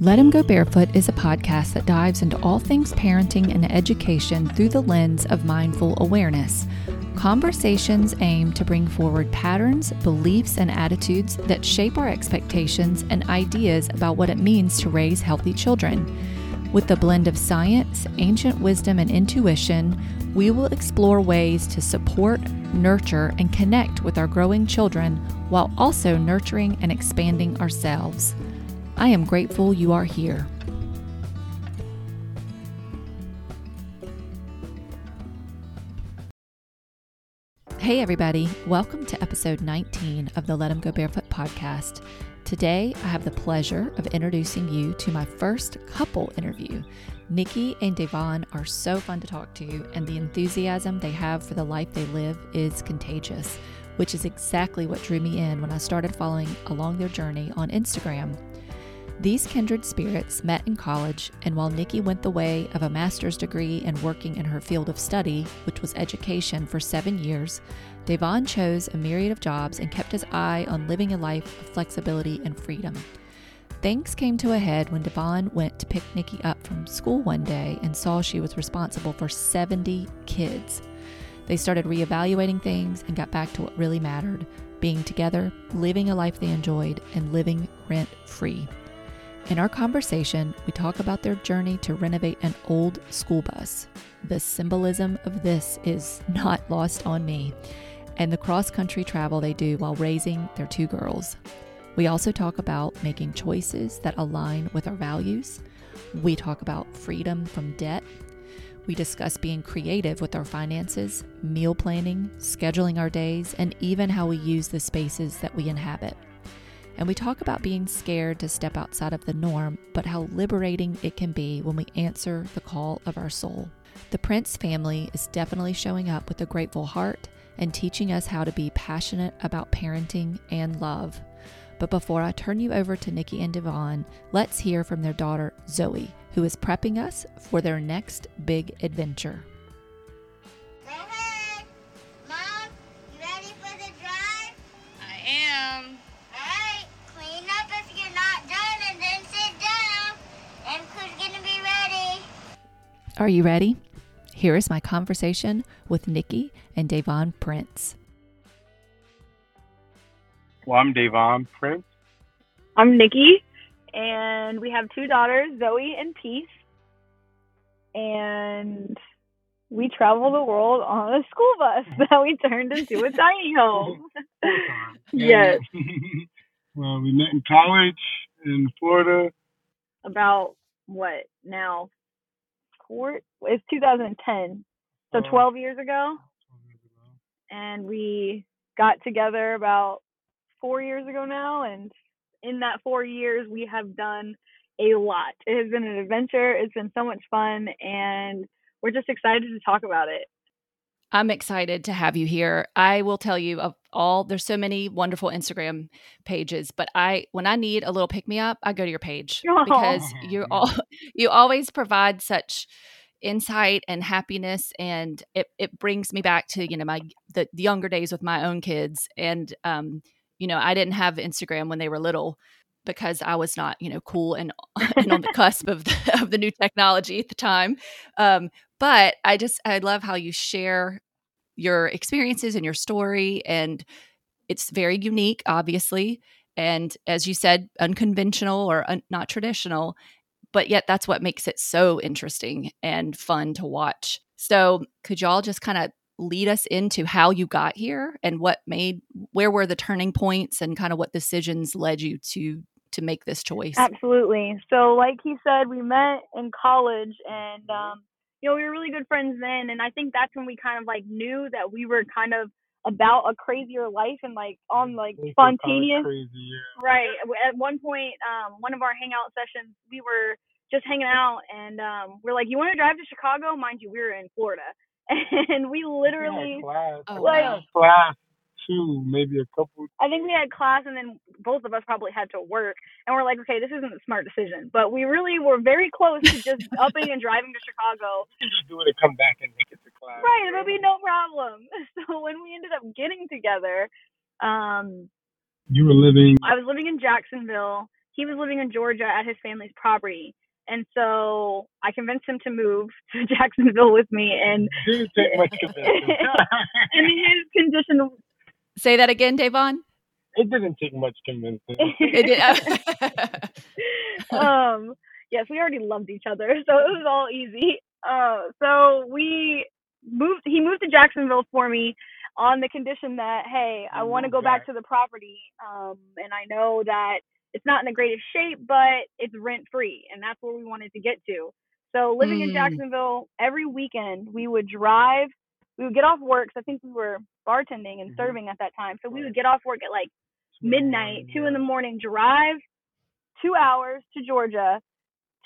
Let 'em Go Barefoot is a podcast that dives into all things parenting and education through the lens of mindful awareness. Conversations aim to bring forward patterns, beliefs, and attitudes that shape our expectations and ideas about what it means to raise healthy children. With a blend of science, ancient wisdom, and intuition, we will explore ways to support, nurture, and connect with our growing children while also nurturing and expanding ourselves. I am grateful you are here. Hey, everybody. Welcome to episode 19 of the Let 'em Go Barefoot podcast. Today, I have the pleasure of introducing you to my first couple interview. Nikki and Devon are so fun to talk to, and the enthusiasm they have for the life they live is contagious, which is exactly what drew me in when I started following along their journey on Instagram. These kindred spirits met in college, and while Nikki went the way of a master's degree and working in her field of study, which was education, for seven years, Devon chose a myriad of jobs and kept his eye on living a life of flexibility and freedom. Things came to a head when Devon went to pick Nikki up from school one day and saw she was responsible for 70 kids. They started reevaluating things and got back to what really mattered being together, living a life they enjoyed, and living rent free. In our conversation, we talk about their journey to renovate an old school bus. The symbolism of this is not lost on me, and the cross country travel they do while raising their two girls. We also talk about making choices that align with our values. We talk about freedom from debt. We discuss being creative with our finances, meal planning, scheduling our days, and even how we use the spaces that we inhabit. And we talk about being scared to step outside of the norm, but how liberating it can be when we answer the call of our soul. The Prince family is definitely showing up with a grateful heart and teaching us how to be passionate about parenting and love. But before I turn you over to Nikki and Devon, let's hear from their daughter, Zoe, who is prepping us for their next big adventure. Are you ready? Here is my conversation with Nikki and Devon Prince. Well, I'm Devon Prince. I'm Nikki, and we have two daughters, Zoe and Peace. And we travel the world on a school bus that we turned into a tiny home. yes. well, we met in college in Florida. About what now? Four, it's 2010, so oh. 12 years ago. And we got together about four years ago now, and in that four years, we have done a lot. It has been an adventure. It's been so much fun, and we're just excited to talk about it. I'm excited to have you here. I will tell you of all there's so many wonderful Instagram pages, but I when I need a little pick me up, I go to your page because you all you always provide such insight and happiness and it, it brings me back to you know my the, the younger days with my own kids and um you know i didn't have instagram when they were little because I was not, you know, cool and, and on the cusp of the, of the new technology at the time. Um, but I just I love how you share your experiences and your story, and it's very unique, obviously, and as you said, unconventional or un- not traditional. But yet, that's what makes it so interesting and fun to watch. So, could y'all just kind of lead us into how you got here and what made where were the turning points and kind of what decisions led you to to make this choice. Absolutely. So like he said we met in college and um you know we were really good friends then and i think that's when we kind of like knew that we were kind of about a crazier life and like on like spontaneous crazy, yeah. right. At one point um one of our hangout sessions we were just hanging out and um we're like you want to drive to chicago? Mind you we were in florida. And we literally class. Oh, like wow. class two, maybe a couple. I think we had class, and then both of us probably had to work, and we're like, okay, this isn't a smart decision, but we really were very close to just upping and driving to Chicago. You just do it and come back and make it to class. Right, it'll be no problem. So when we ended up getting together, um, you were living. I was living in Jacksonville. he was living in Georgia at his family's property. And so I convinced him to move to Jacksonville with me and Didn't take much convincing. and his condition Say that again, Davon. it didn't take much convincing. It did- um yes we already loved each other so it was all easy uh so we moved he moved to jacksonville for me on the condition that hey i You want to go back back. to the property um and i know that it's not in the greatest shape but it's rent free and that's where we wanted to get to so living in Mm. jacksonville every weekend we would drive we would get off work 'cause i think we were bartending and Mhm. serving at that time so we would get off work at like midnight, two in the morning, drive two hours to Georgia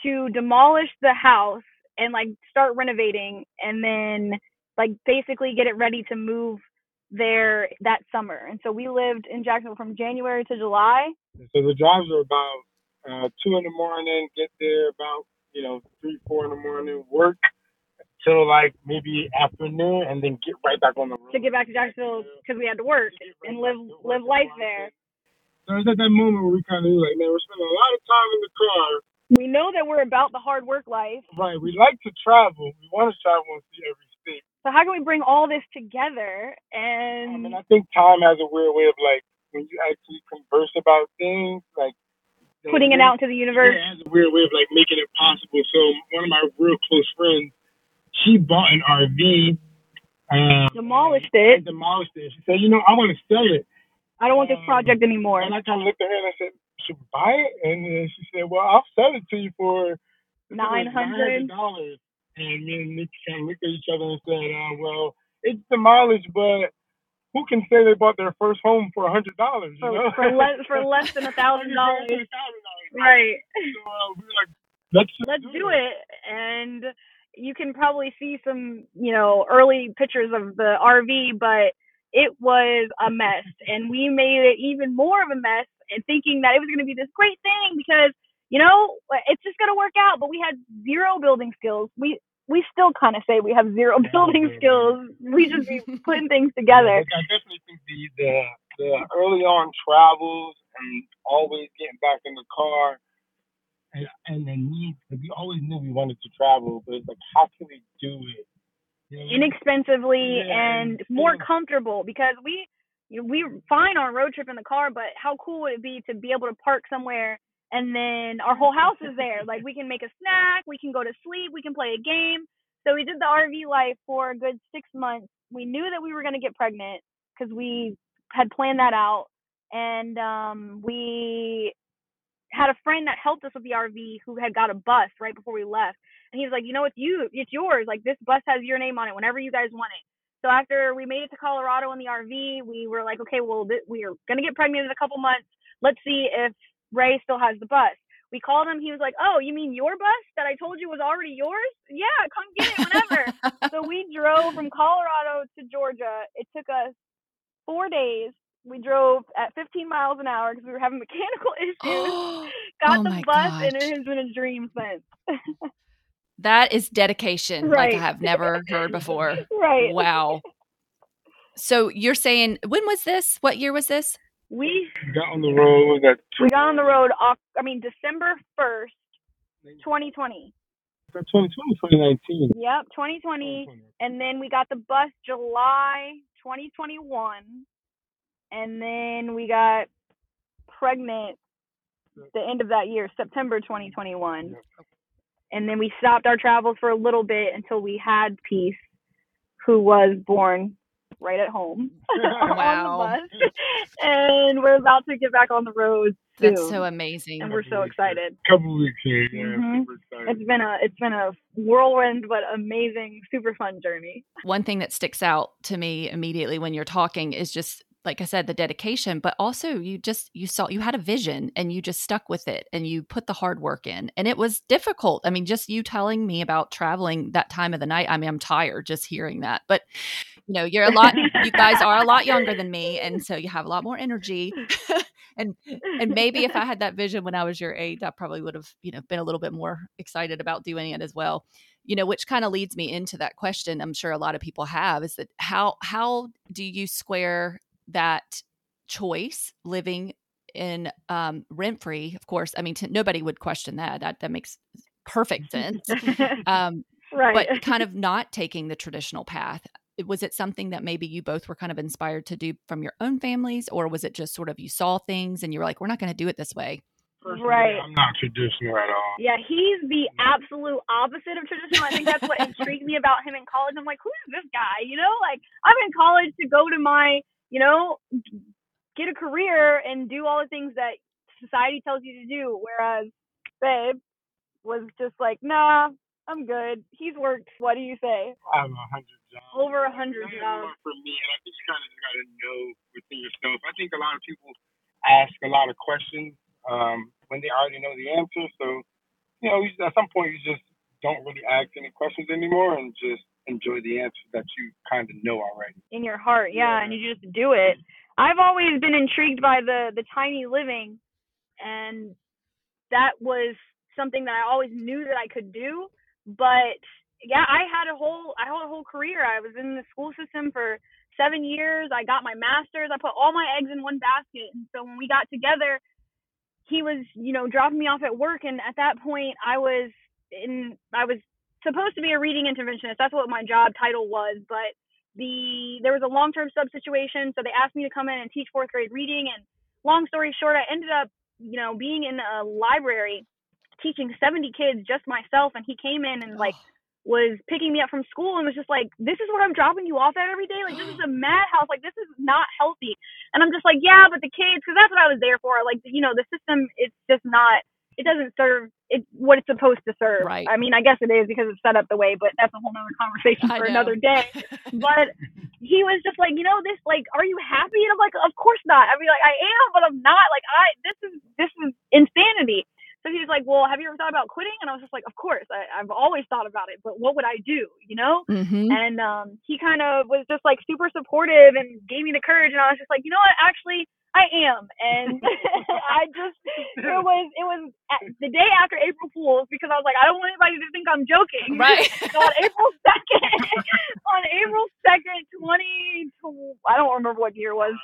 to demolish the house and like start renovating and then like basically get it ready to move there that summer. And so we lived in Jacksonville from January to July. So the drives are about uh, two in the morning, get there about, you know, three, four in the morning, work till like maybe afternoon, and then get right back on the road. to get back to Jacksonville because we had to work and live live life there. So it's at that moment where we kind of like, man, we're spending a lot of time in the car. We know that we're about the hard work life. Right. We like to travel. We want to travel and see every state. So how can we bring all this together And I and mean, I think time has a weird way of like when you actually converse about things, like putting it out into the universe? Yeah, it has a weird way of like making it possible. So one of my real close friends, she bought an RV. Uh, Demolished and it. Demolished it. She said, you know, I want to sell it. I don't want this project anymore. And I kind of looked at her and I said, should we buy it? And then she said, well, I'll sell it to you for Nine hundred. dollars. And me and Nick kind of looked at each other and said, uh, well, it's demolished, but who can say they bought their first home for a hundred dollars? For, you know? for less for less than a thousand dollars. Right. So uh, we were like, let's Let's do it. And you can probably see some, you know, early pictures of the RV, but it was a mess. And we made it even more of a mess and thinking that it was going to be this great thing because, you know, it's just going to work out. But we had zero building skills. We we still kind of say we have zero building skills. We just be putting things together. I definitely think the, the the early on travels and always getting back in the car and and the need. We always knew we wanted to travel, but it's like how can we do it? You know, inexpensively Yeah, and and more comfortable because we you know, we fine on a road trip in the car, but how cool would it be to be able to park somewhere and then our whole house is there? Like we can make a snack, we can go to sleep, we can play a game. So we did the RV life for a good six months. We knew that we were going to get pregnant because we had planned that out, and um, we had a friend that helped us with the RV who had got a bus right before we left, and he was like, you know, it's you, it's yours. Like this bus has your name on it whenever you guys want it. So after we made it to Colorado in the RV, we were like, okay, well, th- we are gonna get pregnant in a couple months. Let's see if Ray still has the bus. We called him. He was like, oh, you mean your bus that I told you was already yours? Yeah, come get it whenever. so we drove from Colorado to Georgia. It took us four days. We drove at 15 miles an hour because we were having mechanical issues. Got Oh the my bus, and it has been a dream since. that is dedication like I have never heard before. right. Wow. So you're saying when was this? What year was this? We we got on the road at we got on the road. I mean, December 1st, 2020. 2020, 2019. Yep, 2020. And then we got the bus July 2021. And then we got pregnant the end of that year, September 2021. And then we stopped our travels for a little bit until we had Peace, who was born right at home Wow. on the bus. and we're about to get back on the road soon. That's so amazing. and we're so excited. Couple weeks here, yeah, Mhm. super excited. It's been a it's been a whirlwind but amazing, super fun journey. One thing that sticks out to me immediately when you're talking is just like I said, the dedication, but also you just you saw you had a vision and you just stuck with it and you put the hard work in. And it was difficult. I mean, just you telling me about traveling that time of the night. I mean, I'm tired just hearing that. But you know, you're a lot you guys are a lot younger than me and so you have a lot more energy. and and maybe if I had that vision when I was your age, I probably would have, you know, been a little bit more excited about doing it as well. You know, which kind of leads me into that question I'm sure a lot of people have is that how how do you square that choice living in um, rent free, of course. I mean, t- nobody would question that. That that makes perfect sense. um, right. But kind of not taking the traditional path. Was it something that maybe you both were kind of inspired to do from your own families, or was it just sort of you saw things and you were like, "We're not going to do it this way"? Right. I'm not traditional at all. Yeah, he's the absolute opposite of traditional. I think that's what intrigued me about him in college. I'm like, who is this guy? You know, like I'm in college to go to my, you know, get a career and do all the things that society tells you to do. Whereas Babe was just like, nah, I'm good. He's worked. What do you say? I have a hundred jobs. Over a hundred jobs. for me, and I think you kind of got to know within yourself. I think a lot of people ask a lot of questions um, when they already know the answer. So, you know, at some point you just don't really ask any questions anymore and just enjoy the answers that you kind of know already. in your heart, yeah, Yeah. and you just do it. I've always been intrigued by the the tiny living, and that was something that I always knew that I could do. But yeah, I had a whole I had a whole career. I was in the school system for seven years. I got my master's. I put all my eggs in one basket. And so when we got together, he was you know dropping me off at work, and at that point I was in I was supposed to be a reading interventionist. That's what my job title was, but the there was a long term sub situation, so they asked me to come in and teach fourth grade reading. And long story short, I ended up, you know, being in a library teaching 70 kids just myself. And he came in and like was picking me up from school and was just like, "This is what I'm dropping you off at every day. Like this is a madhouse. Like this is not healthy." And I'm just like, "Yeah, but the kids, because that's what I was there for. Like you know, the system, it's just not." It doesn't serve it what it's supposed to serve. Right. I mean, I guess it is because it's set up the way, but that's a whole nother conversation for another day but he was just like, you know, this like, are you happy? And I'm like, of course not. I mean, like, I am, but I'm not. Like, I this is this is insanity. So he was like, well, have you ever thought about quitting? And I was just like, of course, I, I've always thought about it, but what would I do? You know? hmm And um, he kind of was just like super supportive and gave me the courage. And I was just like, you know what? Actually, I am. And I just, it was, it was the day after April Fool's because I was like, I don't want anybody to think I'm joking. Right. So on April 2nd, on April 2nd, 20, I don't remember what year it was,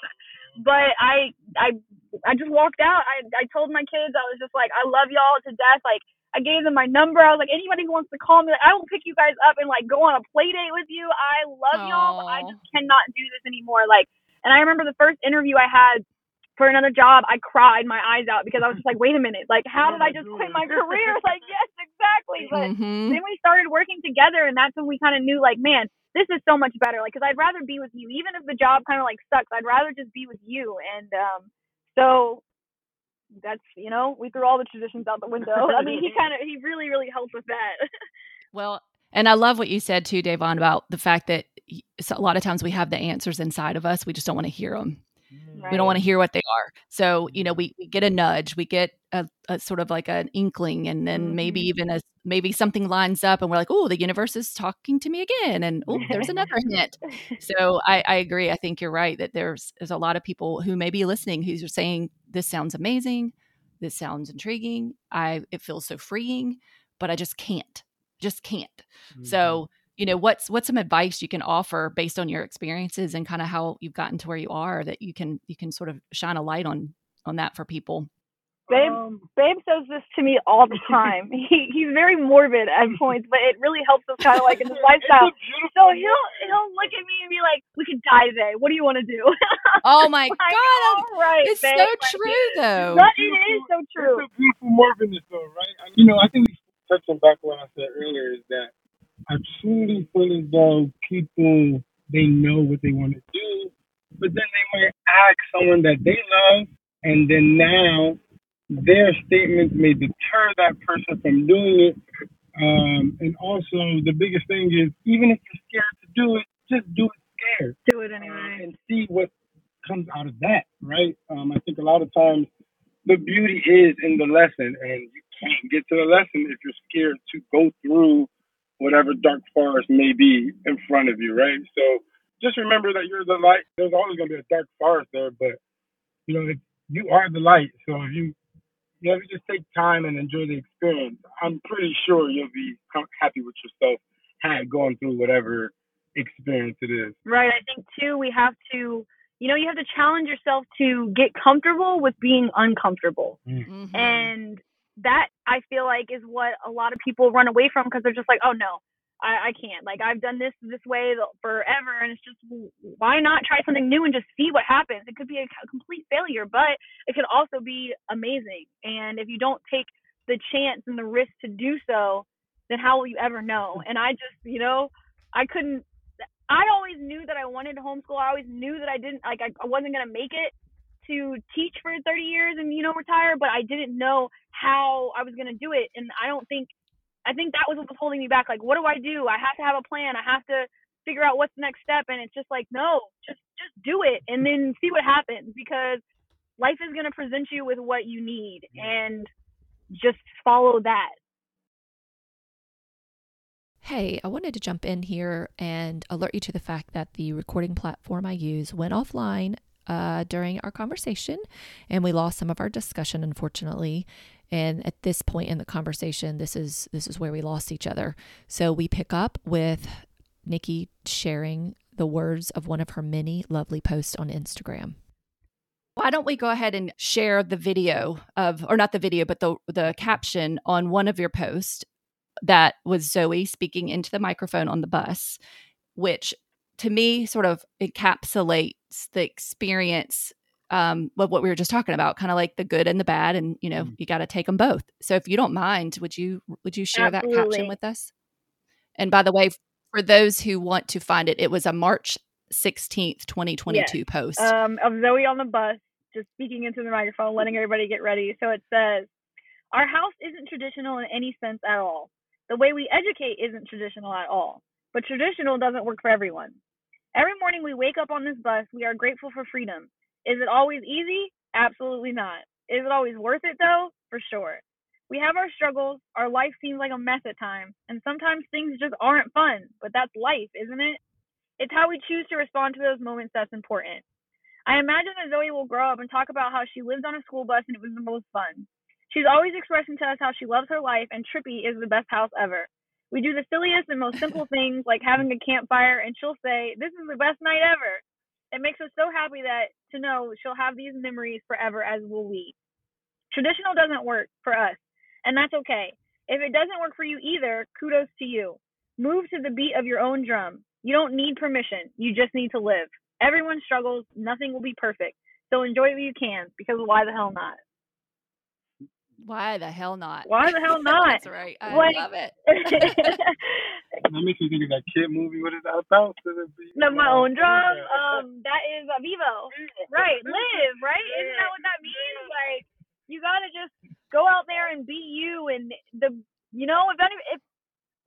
but I, I, I just walked out. I, I told my kids, I was just like, I love y'all to death. Like, I gave them my number. I was like, anybody who wants to call me, like, I will pick you guys up and like go on a play date with you. I love y'all, but I just cannot do this anymore. Like, and I remember the first interview I had for another job, I cried my eyes out because I was just like, wait a minute, like, how did I just quit my career? Like, yes, exactly. But hmm then we started working together, and that's when we kind of knew, like, man, this is so much better. Like, because I'd rather be with you, even if the job kind of like sucks. I'd rather just be with you. And um, so that's you know, we threw all the traditions out the window. I mean, he kind of he really really helped with that. Well, and I love what you said too, Davon, about the fact that a lot of times we have the answers inside of us. We just don't want to hear them. We don't want to hear what they are. So, you know, we, we get a nudge, we get a, a sort of like an inkling, and then maybe Mhm. even a maybe something lines up, and we're like, oh, the universe is talking to me again, and oh, there's another hint. So, I, I agree. I think you're right that there's there's a lot of people who may be listening who's are saying this sounds amazing, this sounds intriguing. I it feels so freeing, but I just can't, just can't. Mm-hmm. So, you know, what's what's some advice you can offer based on your experiences and kind of how you've gotten to where you are that you can you can sort of shine a light on on that for people. Babe, Um, Babe says this to me all the time. he he's very morbid at points, but it really helps us kind of like in this lifestyle. It's a beautiful So he'll he'll look at me and be like, "We could die today. What do you want to do?" Oh my Like, god, all right, it's babe. so Like, true though. But it is so true. It's a beautiful morbidness, though, right? I- You know, I think touching back what I said earlier is that I truly feel as though people they know what they want to do, but then they might ask someone that they love, and then now their statements may deter that person from doing it. Um, and also, the biggest thing is even if you're scared to do it, just do it scared Do it anyway. and see what comes out of that, right? Um, I think a lot of times the beauty is in the lesson, and you can't get to the lesson if you're scared to go through whatever dark forest may be in front of you, right? So just remember that you're the light. There's always going to be a dark forest there, but you know, if you are the light. So if you you know, if you just take time and enjoy the experience, I'm pretty sure you'll be happy with yourself had going through whatever experience it is. Right. I think too we have to, you know, you have to challenge yourself to get comfortable with being uncomfortable. Mhm. And that I feel like is what a lot of people run away from because they're just like, oh no, I, I can't. Like I've done this this way forever, and it's just why not try something new and just see what happens? It could be a complete failure, but it could also be amazing. And if you don't take the chance and the risk to do so, then how will you ever know? Mm. And I just, you know, I couldn't. I always knew that I wanted to homeschool. I always knew that I didn't like I, I wasn't gonna make it to teach for 30 years and you know retire, but I didn't know how I was gonna do it. And I don't think I think that was what was holding me back. Like, what do I do? I have to have a plan. I have to figure out what's the next step. And it's just like, no, just just do it and then see what happens because life is gonna present you with what you need and just follow that. Hey, I wanted to jump in here and alert you to the fact that the recording platform I use went offline uh, during our conversation, and we lost some of our discussion, unfortunately. And at this point in the conversation, this is this is where we lost each other. So we pick up with Nikki sharing the words of one of her many lovely posts on Instagram. Why don't we go ahead and share the video of, or not the video, but the the caption on one of your posts that was Zoe speaking into the microphone on the bus, which to me sort of encapsulates the experience um what, what we were just talking about kind of like the good and the bad and you know mm. you got to take them both so if you don't mind would you would you share Absolutely. that caption with us and by the way for those who want to find it it was a march 16th 2022 yes. post um of zoe on the bus just speaking into the microphone letting everybody get ready so it says our house isn't traditional in any sense at all the way we educate isn't traditional at all but traditional doesn't work for everyone every morning we wake up on this bus we are grateful for freedom is it always easy? Absolutely not. Is it always worth it though? For sure. We have our struggles, our life seems like a mess at times, and sometimes things just aren't fun, but that's life, isn't it? It's how we choose to respond to those moments that's important. I imagine that Zoe will grow up and talk about how she lived on a school bus and it was the most fun. She's always expressing to us how she loves her life and Trippy is the best house ever. We do the silliest and most simple things like having a campfire and she'll say, This is the best night ever. It makes us so happy that to know she'll have these memories forever, as will we. Traditional doesn't work for us, and that's okay. If it doesn't work for you either, kudos to you. Move to the beat of your own drum. You don't need permission, you just need to live. Everyone struggles, nothing will be perfect. So enjoy what you can, because why the hell not? Why the hell not? Why the hell not? That's right. I like, love it. that makes me think of that kid movie. What is that about? No, my own drum. Um, that is a Vivo. Right, live. Right? Isn't that what that means? Like, you gotta just go out there and be you. And the, you know, if any, if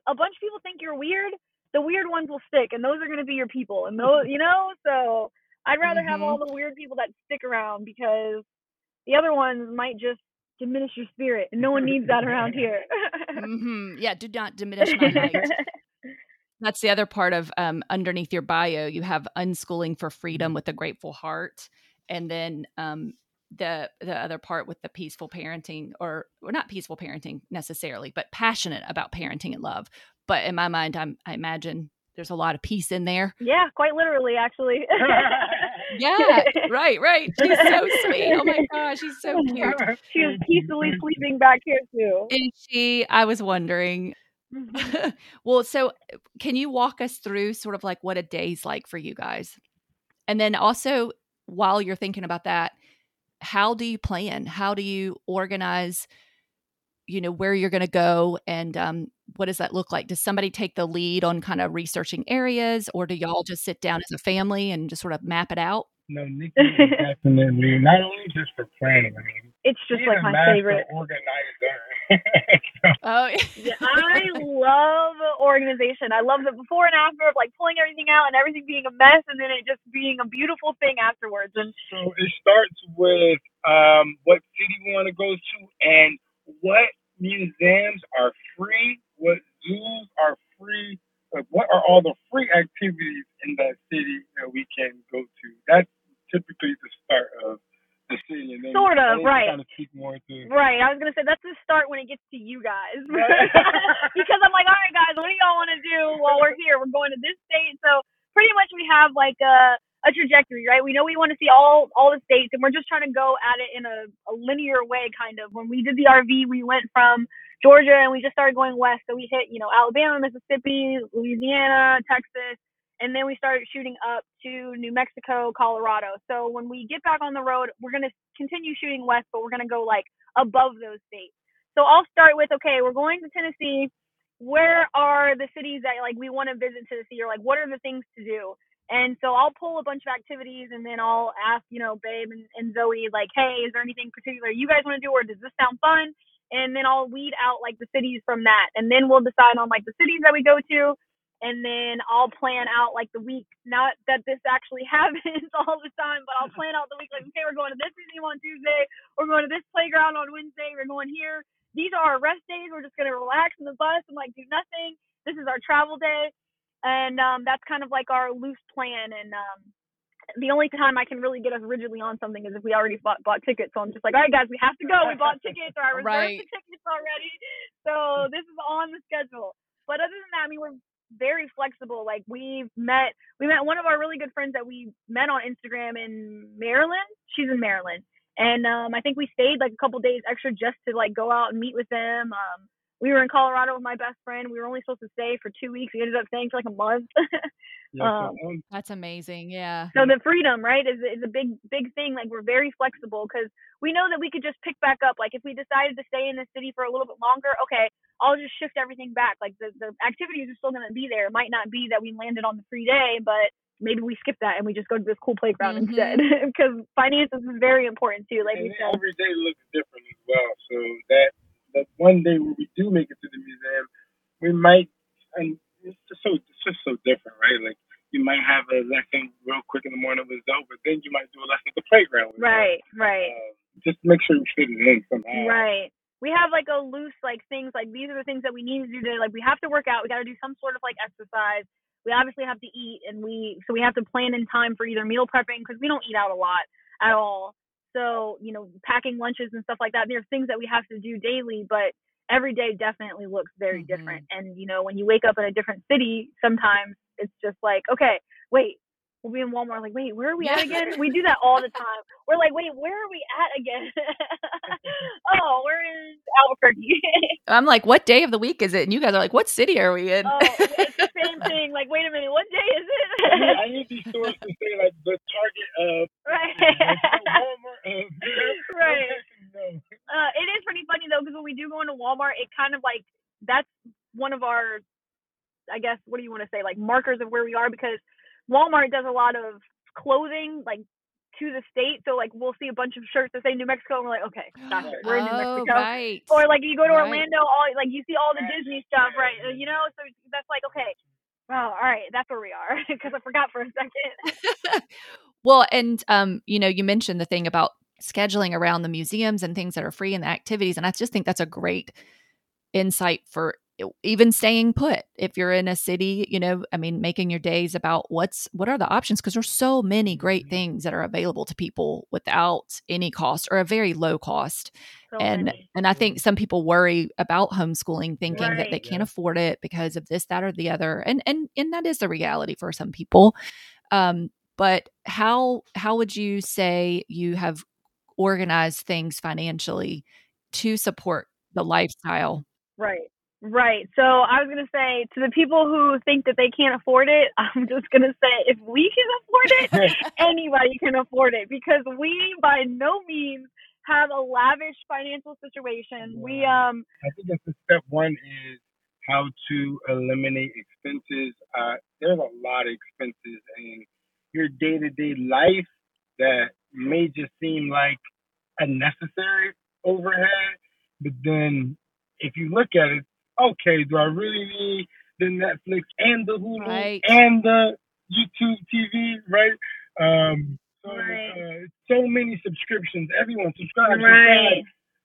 a bunch of people think you're weird, the weird ones will stick, and those are gonna be your people. And those, you know, so I'd rather mm-hmm. have all the weird people that stick around because the other ones might just diminish your spirit, and no one needs that around here. mm-hmm. Yeah, do not diminish my light. That's the other part of um, underneath your bio. You have unschooling for freedom with a grateful heart, and then um, the the other part with the peaceful parenting, or or not peaceful parenting necessarily, but passionate about parenting and love. But in my mind, I'm, I imagine there's a lot of peace in there. Yeah, quite literally, actually. yeah, right, right. She's so sweet. Oh my gosh, she's so cute. She was peacefully sleeping back here too. Is she? I was wondering. Mm-hmm. well, so can you walk us through sort of like what a day's like for you guys? And then also, while you're thinking about that, how do you plan? How do you organize? You know where you're going to go, and um, what does that look like? Does somebody take the lead on kind of researching areas, or do y'all just sit down as a family and just sort of map it out? No, Nikki definitely not only just for planning. I mean, it's just like my favorite organizer. oh, yeah, I love organization. I love the before and after of like pulling everything out and everything being a mess, and then it just being a beautiful thing afterwards. And so it starts with um, what city we want to go to and what museums are free what zoos are free, like what are all the free activities in that city that we can go to. That's typically the start of the city. And then sort of, right. Kind of speak more to right. I was gonna say that's the start when it gets to you guys, because I'm like, all right, guys, what do y'all want to do while we're here? We're going to this state, so pretty much we have like a a trajectory, right? We know we want to see all all the states, and we're just trying to go at it in a, a linear way, kind of. When we did the RV, we went from Georgia and we just started going west, so we hit you know Alabama, Mississippi, Louisiana, Texas, and then we started shooting up to New Mexico, Colorado. So when we get back on the road, we're gonna continue shooting west, but we're gonna go like above those states. So I'll start with okay, we're going to Tennessee. Where are the cities that like we want to visit Tennessee, or like what are the things to do? And so I'll pull a bunch of activities and then I'll ask, you know, Babe and, and Zoe, like, hey, is there anything particular you guys want to do or does this sound fun? And then I'll weed out like the cities from that. And then we'll decide on like the cities that we go to. And then I'll plan out like the week. Not that this actually happens all the time, but I'll plan out the week like, okay, we're going to this museum on Tuesday. We're going to this playground on Wednesday. We're going here. These are our rest days. We're just going to relax in the bus and like do nothing. This is our travel day and um, that's kind of like our loose plan. And um, the only time I can really get us rigidly on something is if we already bought, bought tickets. So I'm just like, all right, guys, we have to go. We bought tickets, or I reserved right. the tickets already. So this is on the schedule. But other than that, I mean, we're very flexible. Like we met, we met one of our really good friends that we met on Instagram in Maryland. She's in Maryland, and um, I think we stayed like a couple days extra just to like go out and meet with them. Um, we were in Colorado with my best friend. We were only supposed to stay for two weeks. We ended up staying for like a month. um, That's amazing. Yeah. So the freedom, right, is is a big big thing. Like we're very flexible because we know that we could just pick back up. Like if we decided to stay in the city for a little bit longer, okay, I'll just shift everything back. Like the the activities are still going to be there. It might not be that we landed on the free day, but maybe we skip that and we just go to this cool playground mm-hmm. instead because finances is very important too like and we said every day looks different as well so that that one day when we do make it to the museum, we might, and it's just so it's just so different, right? Like you might have a lesson real quick in the morning with Zoe, but then you might do a lesson at the playground. right, right. Uh, just make sure you fit it in somehow. Right. We have like a loose like things like these are the things that we need to do today. Like we have to work out. We got to do some sort of like exercise. We obviously have to eat, and we so we have to plan in time for either meal prepping because we don't eat out a lot at all. So, you know, packing lunches and stuff like that, there are things that we have to do daily, but every day definitely looks very mm-hmm. different. And, you know, when you wake up in a different city, sometimes it's just like, okay, wait, we'll be in Walmart, like, wait, where are we at again? we do that all the time. We're like, wait, where are we at again? oh, we're in Albuquerque. I'm like, what day of the week is it? And you guys are like, what city are we in? oh, it's the same thing. Like, wait a minute, what day is it? I need these stores to say like the target of right. Walmart of right. Uh, it is pretty funny though because when we do go into Walmart, it kind of like that's one of our, I guess, what do you want to say, like markers of where we are because Walmart does a lot of clothing like to the state. So like we'll see a bunch of shirts that say New Mexico and we're like, okay. We're in New oh, Mexico. Right. Or like you go to right. Orlando, all like you see all the Disney stuff, right? You know, so that's like okay. Oh, all right, that's where we are because I forgot for a second. well, and um, you know, you mentioned the thing about scheduling around the museums and things that are free and the activities, and I just think that's a great insight for even staying put if you're in a city you know i mean making your days about what's what are the options because there's so many great mm-hmm. things that are available to people without any cost or a very low cost so and many. and i think some people worry about homeschooling thinking right. that they can't afford it because of this that or the other and and and that is the reality for some people um but how how would you say you have organized things financially to support the lifestyle right Right. So I was going to say to the people who think that they can't afford it, I'm just going to say if we can afford it, anybody can afford it because we by no means have a lavish financial situation. Yeah. We um I think that's the step 1 is how to eliminate expenses. Uh, there's a lot of expenses in your day-to-day life that may just seem like a necessary overhead, but then if you look at it, okay, do I really need the Netflix and the Hulu right. and the YouTube TV, right? Um, so, right. Uh, so many subscriptions. Everyone subscribes. Right.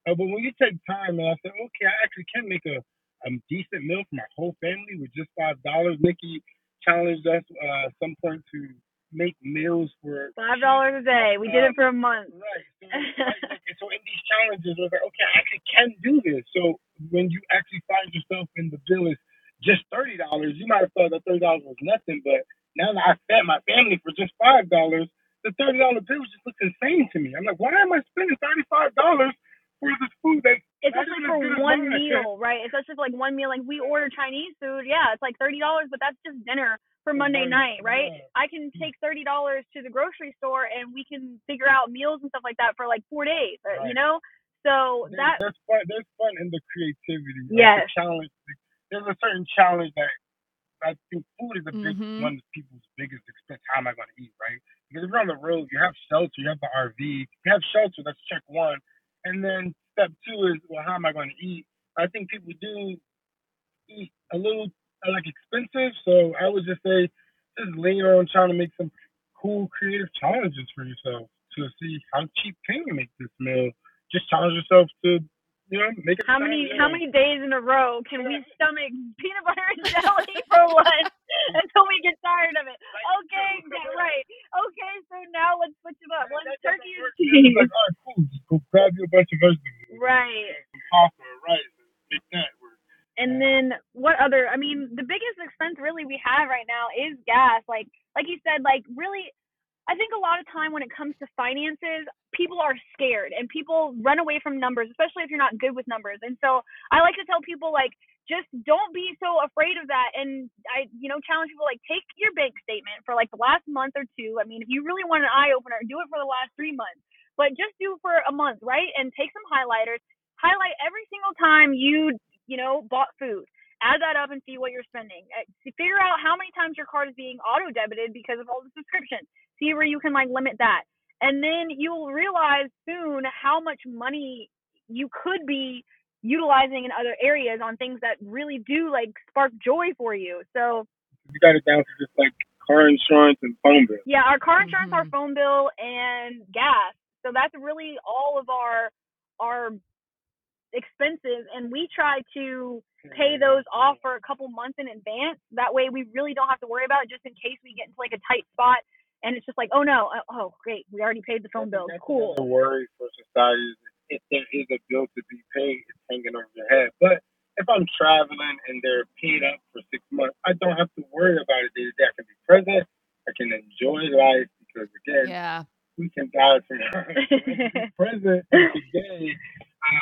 Uh, but when you take time, and I said, okay, I actually can make a, a decent meal for my whole family with just five dollars. Nikki challenged us uh, some point to make meals for five dollars a day. We did it for a month. Right. So, right. so in these challenges, I was like, okay, I actually can do this. So when you actually find yourself in the bill is just thirty dollars, you might have thought that thirty dollars was nothing, but now that I fed my family for just five dollars, the thirty dollar bill just looks insane to me. I'm like, why am I spending thirty five dollars for this food that especially for one meal, right? Especially for like one meal. Like we order Chinese food, yeah, it's like thirty dollars, but that's just dinner for Monday night, right? I can take thirty dollars to the grocery store and we can figure out meals and stuff like that for like four days, uh, right. you know. So there's, that there's fun. There's fun in the creativity. Yes. Like the challenge. There's a certain challenge that I think food is a big Mhm. one of people's biggest expense. How am I going to eat, right? Because if you're on the road, you have shelter, you have the RV, you have shelter. That's check one, and then step two is, well, how am I going to eat? I think people do eat a little uh, like expensive, so I would just say just lean on trying to make some cool, creative challenges for yourself to see how cheap can you make this meal. Just challenge yourself to, you know, make it. how many how many days in a row can we stomach peanut butter and jelly for lunch until we get tired of it? Okay, yeah, right. Okay, so now let's switch them up. Let's turkey and cheese. like, all right, cool. Just go grab you a bunch of vegetables. Right. Some pasta rice make that work. And then what other? I mean, the biggest expense really we have right now is gas. Like like you said, like really, I think a lot of time when it comes to finances, people are scared and people run away from numbers, especially if you're not good with numbers. And so I like to tell people like just don't be so afraid of that. And I you know challenge people like take your bank statement for like the last month or two. I mean, if you really want an eye opener, do it for the last three months. But just do for a month, right? And take some highlighters. Highlight every single time you you know bought food add that up and see what you're spending. Uh, Figure out how many times your card is being auto debited because of all the subscriptions. See where you can like limit that. And then you'll realize soon how much money you could be utilizing in other areas on things that really do like spark joy for you. So you got it down to just like car insurance and phone bill. yeah, our car insurance, our Mhm. phone bill, and gas. So that's really all of our our expenses, and we try to pay those off for a couple months in advance. That way, we really don't have to worry about it, just in case we get into like a tight spot, and it's just like, oh no, uh, oh great, we already paid the phone bill. That's Cool. another worry for society is if there is a bill to be paid, it's hanging over your head. But if I'm traveling and they're paid up for six months, I don't have to worry about it day to day. I can be present. I can enjoy life because again, Yeah. we can die tomorrow. So let's be present today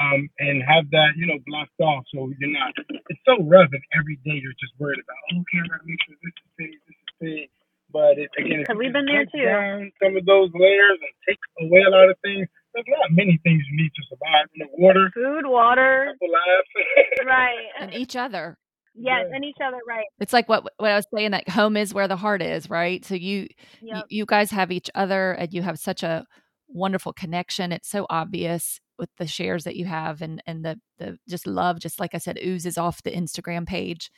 um, and have that, you know, blocked off so you're not. It's so rough if every day you're just worried about, oh, okay, I gotta make sure this is paid, this is paid. But if, again, if 'Cause we've been there too. down some of those layers and take away a lot of things, there's not many things you need to survive. You know, water, Food, water, right? And each other. Yes, Yeah. and each other, right? It's like what what I was saying that home is where the heart is, right? So you you, Yep. you guys have each other and you have such a wonderful connection. It's so obvious with the shares that you have and and the the just love just like I said oozes off the Instagram page.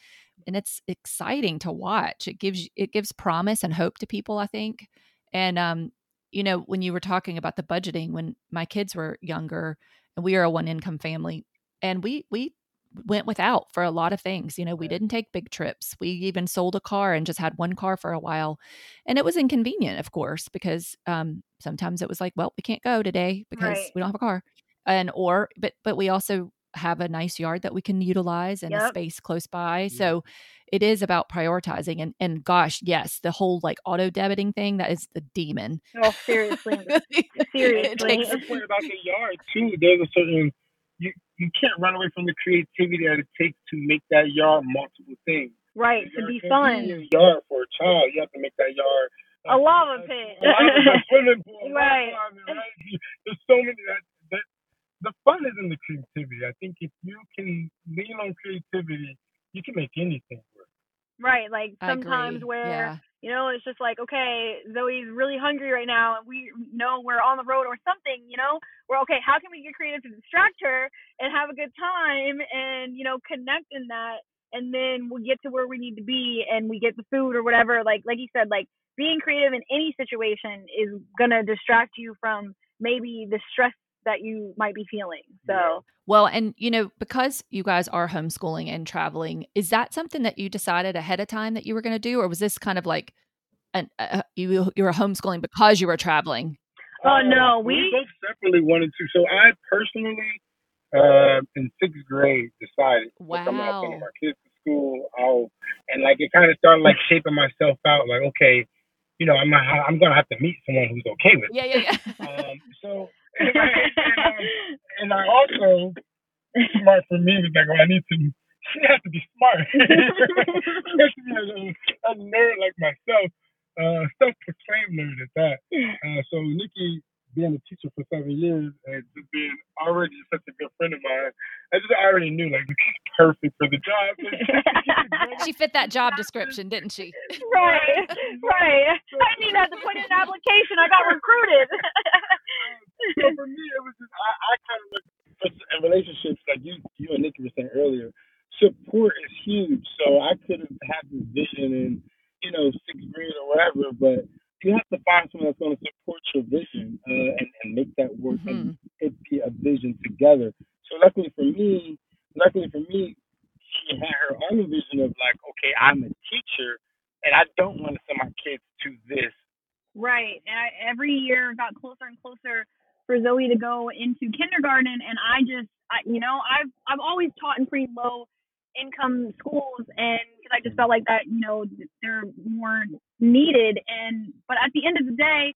And it's exciting to watch. It gives it gives promise and hope to people, I think. And um you know, when you were talking about the budgeting when my kids were younger and we are a one income family and we we went without for a lot of things. You know, we didn't take big trips. We even sold a car and just had one car for a while. And it was inconvenient, of course, because um, sometimes it was like, well, we can't go today because Right. we don't have a car. And or but but we also have a nice yard that we can utilize and a space close by. Yeah. So it is about prioritizing and and gosh, yes, the whole like auto debiting thing, that is the demon. Oh, seriously. Seriously. takes- what about the yard too. There's a certain you you can't run away from the creativity that it takes to make that yard multiple things. Right, to be fun. be yard for a child. You have to make that yard A uh, lava pit. A lava, a swimming pool, Right. rock closet, right? There's so many that the fun is in the creativity. I think if you can lean on creativity, you can make anything work. Right, like sometimes where yeah. you know it's just like okay, Zoe's really hungry right now, and we know we're on the road or something. You know, we're okay. How can we get creative to distract her and have a good time and you know connect in that, and then we get to where we need to be and we get the food or whatever. Like like you said, like being creative in any situation is gonna distract you from maybe the stress that you might be feeling. So. Well, and you know, because you guys are homeschooling and traveling, is that something that you decided ahead of time that you were going to do, or was this kind of like an uh, you you were homeschooling because you were traveling? Oh, no, we we- both separately wanted to. So I personally, uh, in sixth grade, decided if I'm not Wow. sending my kids to school, I'll and like it kind of started like shaping myself out. Like, okay, you know, I'm not, I'm gonna have to meet someone who's okay with. Yeah, yeah, yeah. um, so, and, um, and I also smart for me was like, well, I need to. She has to be smart. she has to be a, a nerd like myself, uh, self-proclaimed nerd at that. Uh, so Nikki being a teacher for seven years and just being already such a good friend of mine, I just already knew like she's perfect for the job. she fit that job description, didn't she? Right, right. I didn't even have to put in an application. I got recruited. so for me, it was just I, I kind of look in relationships like you, you and Nikki were saying earlier. Support is huge. So I could have had this vision in, you know, sixth grade or whatever, but you have to find someone that's going to support your vision uh, and, and make that work mm-hmm. and it be a vision together. So luckily for me, luckily for me, she had her own vision of like, okay, I'm a teacher and I don't want to send my kids to this. Right. And I, every year got closer and closer for Zoe to go into kindergarten and I just I, you know, I've I've always taught in pretty low income schools and because I just felt like that, you know, they're more needed and but at the end of the day,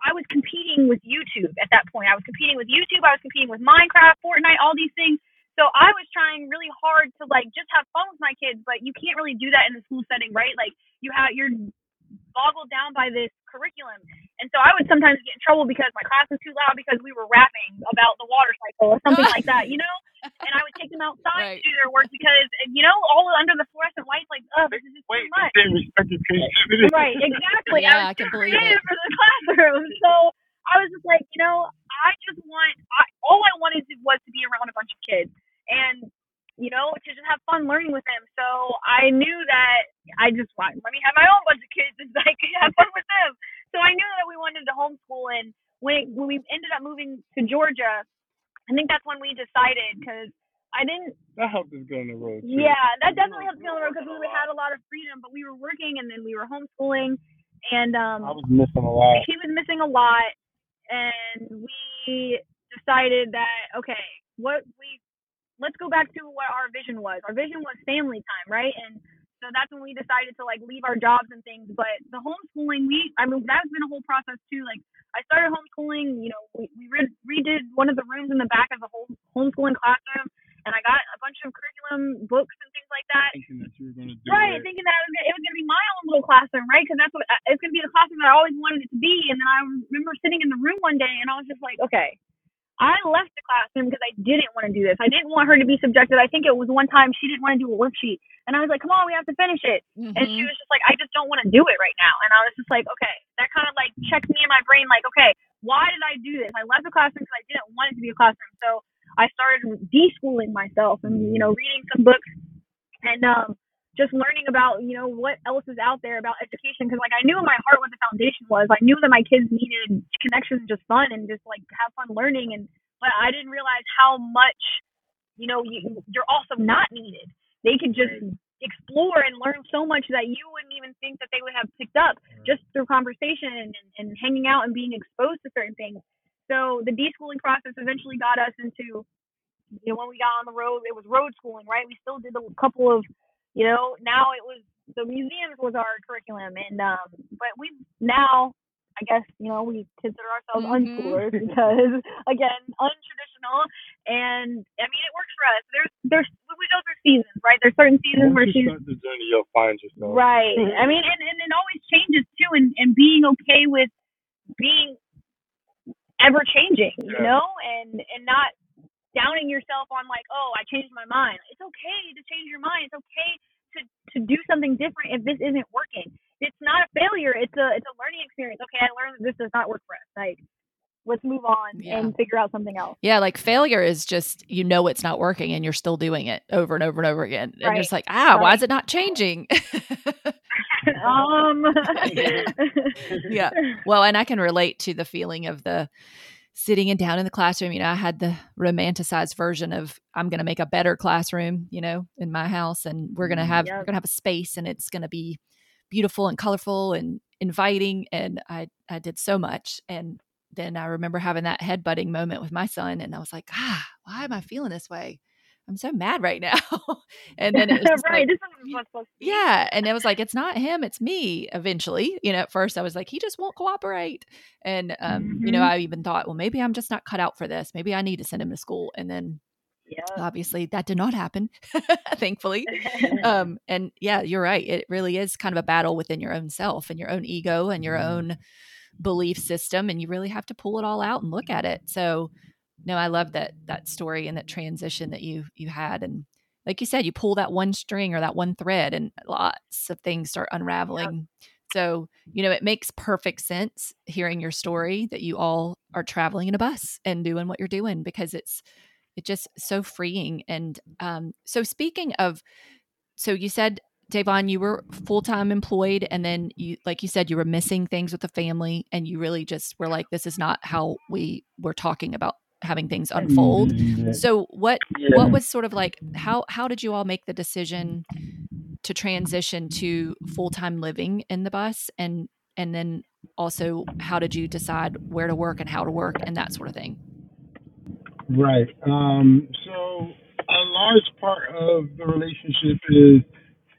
I was competing with YouTube at that point. I was competing with YouTube, I was competing with Minecraft, Fortnite, all these things. So I was trying really hard to like just have fun with my kids, but you can't really do that in the school setting, right? Like you have you're boggled down by this curriculum. And so I would sometimes get in trouble because my class was too loud because we were rapping about the water cycle or something like that, you know? And I would take them outside right. to do their work because, you know, all under the fluorescent lights, like, oh, this is just Wait, too much. Right, exactly. yeah, I was I can believe it. for the classroom. So I was just like, you know, I just want, I, all I wanted was to be around a bunch of kids. And you know, to just have fun learning with them. So I knew that I just want let me have my own bunch of kids and I could have fun with them. So I knew that we wanted to homeschool, and when it, when we ended up moving to Georgia, I think that's when we decided because I didn't. That helped us get on the road. Too. Yeah, that definitely helped us get on the road because we had a lot of freedom, but we were working and then we were homeschooling, and um, I was missing a lot. He was missing a lot, and we decided that okay, what we let's go back to what our vision was. Our vision was family time, right? And so that's when we decided to like leave our jobs and things. But the homeschooling, we, I mean, that's been a whole process too. Like I started homeschooling, you know, we, we redid one of the rooms in the back of the whole homeschooling classroom. And I got a bunch of curriculum books and things like that. Thinking that you were going to do right, it. thinking that it was, gonna, it was going to be my own little classroom, right? Because that's what uh, it's going to be the classroom that I always wanted it to be. And then I remember sitting in the room one day, and I was just like, okay, I left the classroom because I didn't want to do this. I didn't want her to be subjected. I think it was one time she didn't want to do a worksheet. And I was like, come on, we have to finish it. Mm-hmm. And she mm-hmm. was just like, I just don't want to do it right now. And I was just like, okay, that kind of like checked me in my brain, like, okay, why did I do this? I left the classroom because I didn't want it to be a classroom. So I started deschooling myself and, you know, reading some books and um, just learning about you know what else is out there about education because like I knew in my heart what the foundation was. I knew that my kids needed connections, just fun and just like have fun learning. And but I didn't realize how much you know you, you're also not needed. They could just explore and learn so much that you wouldn't even think that they would have picked up just through conversation and, and hanging out and being exposed to certain things. So the deschooling process eventually got us into you know when we got on the road it was road schooling right we still did a couple of you know, now it was the museums was our curriculum, and um, but we now I guess you know we consider ourselves mm-hmm. unschoolers because again untraditional, and I mean it works for us. There's there's we go through seasons, right? There's certain seasons Once where you she's start the journey, you'll find yourself. Right. I mean, and, and it always changes too, and and being okay with being ever changing, you yeah. know, and and not downing yourself on like, oh, I changed my mind. It's okay to change your mind. It's okay to to do something different if this isn't working. It's not a failure. It's a it's a learning experience. Okay, I learned that this does not work for us. Like let's move on yeah. and figure out something else. Yeah, like failure is just you know it's not working and you're still doing it over and over and over again. And right. you're just like, ah, right. why is it not changing? um Yeah. Well, and I can relate to the feeling of the sitting and down in the classroom. You know, I had the romanticized version of I'm going to make a better classroom, you know, in my house, and we're going to have yep. we're going to have a space, and it's going to be beautiful and colorful and inviting. And I I did so much, and then I remember having that headbutting moment with my son, and I was like, ah, why am I feeling this way? I'm so mad right now. and then it was right, like, this yeah. And it was like, it's not him, it's me eventually. You know, at first I was like, he just won't cooperate. And, um, mm-hmm. you know, mm-hmm. I even thought, well, maybe I'm just not cut out for this. Maybe I need to send him to school. And then yeah. obviously that did not happen, thankfully. um, and yeah, you're right. It really is kind of a battle within your own self and your own ego and your mm-hmm. own belief system. And you really have to pull it all out and look at it. So, no, I love that that story and that transition that you you had and like you said, you pull that one string or that one thread and lots of things start unraveling. So, you know, it makes perfect sense hearing your story that you all are traveling in a bus and doing what you're doing because it's it's just so freeing. And um, so speaking of so you said Davon, you were full time employed, and then you, like you said, you were missing things with the family, and you really just were like, "This is not how we were talking about having things unfold. Mm-hmm. So what yeah. what was sort of like how how did you all make the decision to transition to full-time living in the bus and and then also how did you decide where to work and how to work and that sort of thing? Right. Um, so a large part of the relationship is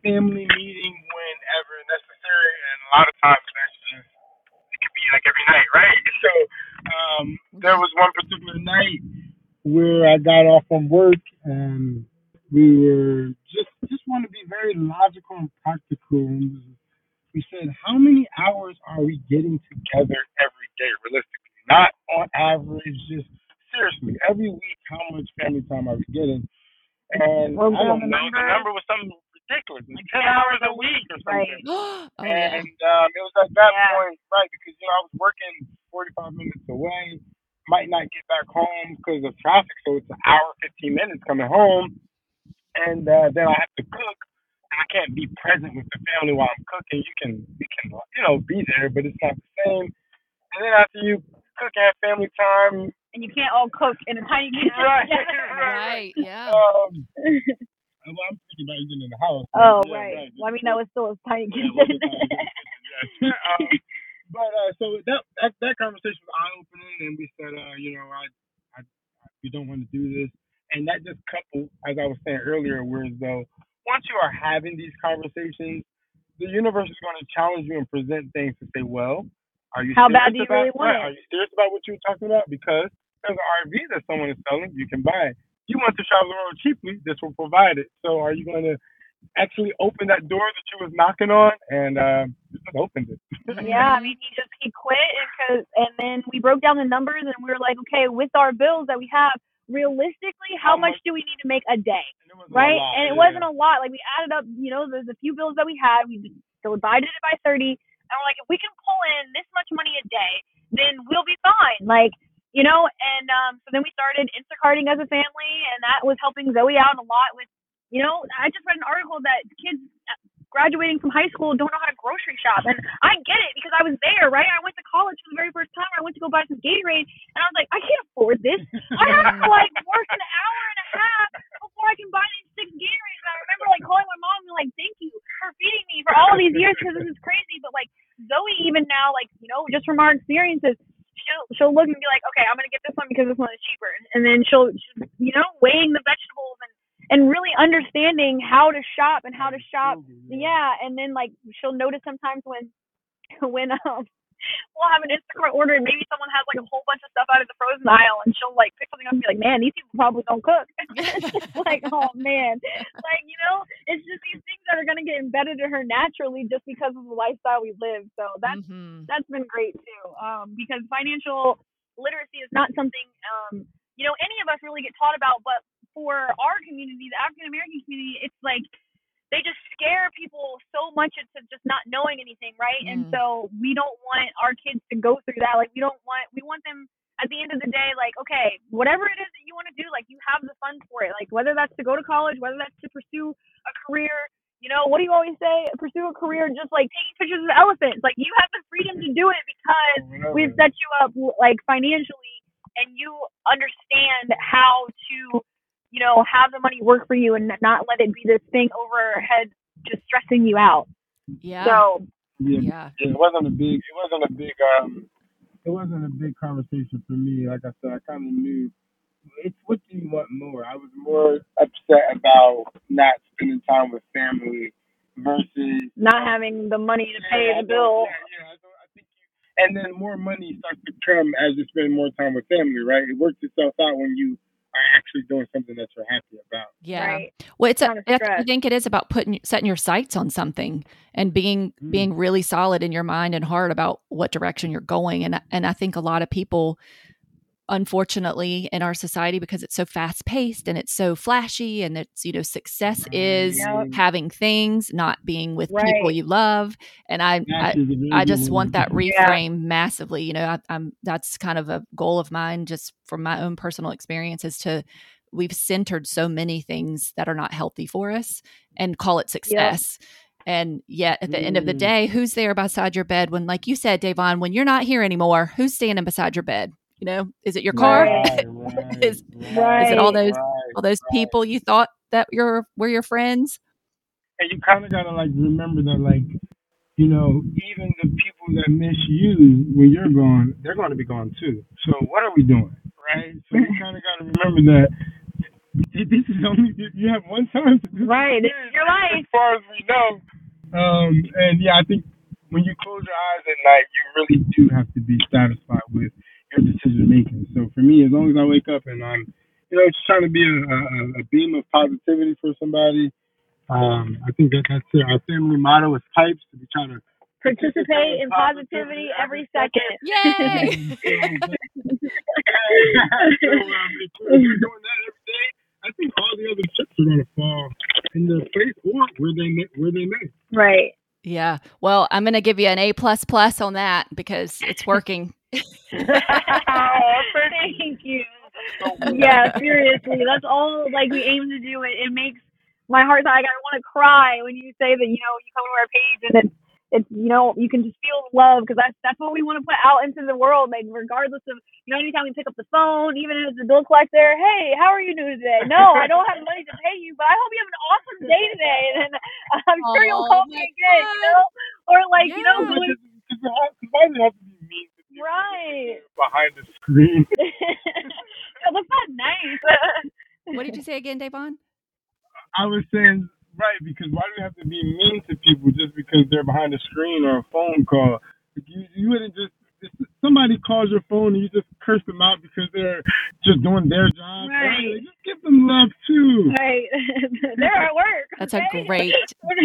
family meeting whenever necessary and a lot of times like every night, right? So um, there was one particular night where I got off from work and we were just just want to be very logical and practical. And we said, how many hours are we getting together every day, realistically? Not on average, just seriously, every week, how much family time are we getting? And well, I don't know, the number was something ridiculous, like 10 hours a week or something. Right. oh, and um, it was at that yeah. point, right, because, you know, I was working 45 minutes away, might not get back home because of traffic, so it's an hour, 15 minutes coming home. And uh, then I have to cook. I can't be present with the family while I'm cooking. You can, you can, you know, be there, but it's not the same. And then after you cook and have family time, and you can't all cook in a tiny kitchen. Right, right, yeah. Um, well, I'm thinking about eating in the house. Oh, yeah, right. right. Well, I mean, that was still a kitchen. Yeah, um, but uh, so that, that that conversation was eye opening, and we said, uh, you know, I, I, I we don't want to do this, and that just coupled, as I was saying earlier, whereas though once you are having these conversations, the universe is going to challenge you and present things to say, well, are you how bad do you about, really want right, Are you serious about what you're talking about? Because there's an RV that someone is selling, you can buy. You want to travel the world cheaply, this will provide it. So are you going to actually open that door that you was knocking on, and uh, just opened it. yeah, I mean, he just he quit, and cause, and then we broke down the numbers, and we were like, okay, with our bills that we have, realistically, how, how much, much do we need to make a day, and right? Lot, and it yeah. wasn't a lot. Like we added up, you know, there's a few bills that we had. We divided it by thirty, and we're like, if we can pull in this much money a day, then we'll be fine. Like you know, and um, so then we started Instacarting as a family, and that was helping Zoe out a lot with you know, I just read an article that kids graduating from high school don't know how to grocery shop. And I get it because I was there, right? I went to college for the very first time. I went to go buy some Gatorade and I was like, I can't afford this. I have to like work an hour and a half before I can buy these six Gatorades. And I remember like calling my mom and like, thank you for feeding me for all these years because this is crazy. But like Zoe, even now, like, you know, just from our experiences, she'll she'll look and be like, okay, I'm gonna get this one because this one is cheaper, and then she'll, she'll you know weighing the vegetables and and really understanding how to shop and how to shop. Yeah, and then like she'll notice sometimes when when um we'll have an Instacart order and maybe someone has like a whole bunch of stuff out of the frozen aisle and she'll like pick something up and be like, Man, these people probably don't cook. like, oh man. Like, you know, it's just these things that are gonna get embedded in her naturally just because of the lifestyle we live. So that's mm-hmm. that's been great too. Um, because financial literacy is not something um, you know, any of us really get taught about, but for our community, the African American community, it's like they just scare people so much into just not knowing anything, right? Mm. And so we don't want our kids to go through that. Like we don't want we want them at the end of the day, like, okay, whatever it is that you want to do, like you have the funds for it. Like whether that's to go to college, whether that's to pursue a career, you know, what do you always say? Pursue a career just like taking pictures of elephants. Like you have the freedom to do it because we've set you up like financially and you understand how to you know, have the money work for you and not let it be this thing overhead just stressing you out. Yeah. So yeah, yeah. it wasn't a big it wasn't a big um it wasn't a big conversation for me. Like I said, I kinda knew it's what do you want more? I was more upset about not spending time with family versus not having the money to pay the bill. Yeah, yeah. I, I think you, and then more money starts to come as you spend more time with family, right? It works itself out when you are actually doing something that you're happy about. Yeah. Right. Well, it's a, Kind I think it is about putting setting your sights on something and being Mm. being really solid in your mind and heart about what direction you're going. And and I think a lot of people, unfortunately, in our society, because it's so fast paced and it's so flashy, and it's you know success is Yep. having things, not being with people you love. And I, I That is a I just want that Yeah. reframe massively. You know, I, I'm that's kind of a goal of mine, just from my own personal experience, is to we've centered so many things that are not healthy for us and call it success. And yet, at the end of the Mm. day, who's there beside your bed when, like you said, Davon, when you're not here anymore? Who's standing beside your bed? You know, is it your car? Right. Right, right, Is- right, is it all Right. those right, all those right. people you thought that you're were your friends? and you kind of gotta like remember that like you know even the people that miss you when you're gone they're going to be gone too so what are we doing right so you kind of gotta remember that this is only you have one time to do Right. this It's your life. as far as we know um and yeah i think when you close your eyes at night you really do have to be satisfied with your decision making so for me as long as i wake up and i'm you know just trying to be a, a, a beam of positivity for somebody um, I think that that's it. Our family motto is pipes. to be trying to Participate in positivity every second. Yay! so, um, if we're doing that every day, I think all the other chips are gonna fall in their place or where they may, where they may. Right. yeah. Well, I'm going to give you an A plus plus on that because it's working. Thank you. Yeah, seriously. That's all like we aim to do. It it makes my heart like I want to cry when you say that, you know, you come to our page and it's it's you know, you can just feel love because that's that's what we want to put out into the world, like regardless of you know, anytime we pick up the phone, even it's a bill collector, hey, how are you doing today? No, I don't have money to pay you, but I hope you have an awesome day today and I'm sure you'll Oh, call me again, you know? Or like, you know, Yeah. Because why have to be mean to people right. behind the screen? Yeah, that's not nice. What did you say again, Davon? I was saying right because why do we have to be mean to people just because they're behind a screen or a phone call? You you wouldn't just if somebody calls your phone and you just curse them out because they're just doing their job. Right. Just give them love too. right. They're at work. That's a great,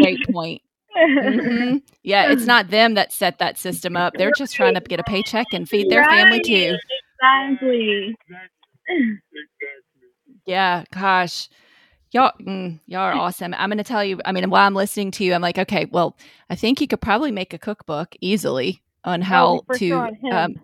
great point. Mhm. Yeah, it's not them that set that system up. They're just trying to get a paycheck and feed their family too. Exactly. Exactly. Yeah, gosh. Y'all, mm, y'all are awesome. I'm going to tell you. I mean, while I'm listening to you, I'm like, okay, well, I think you could probably make a cookbook easily on how Oh, to sure um,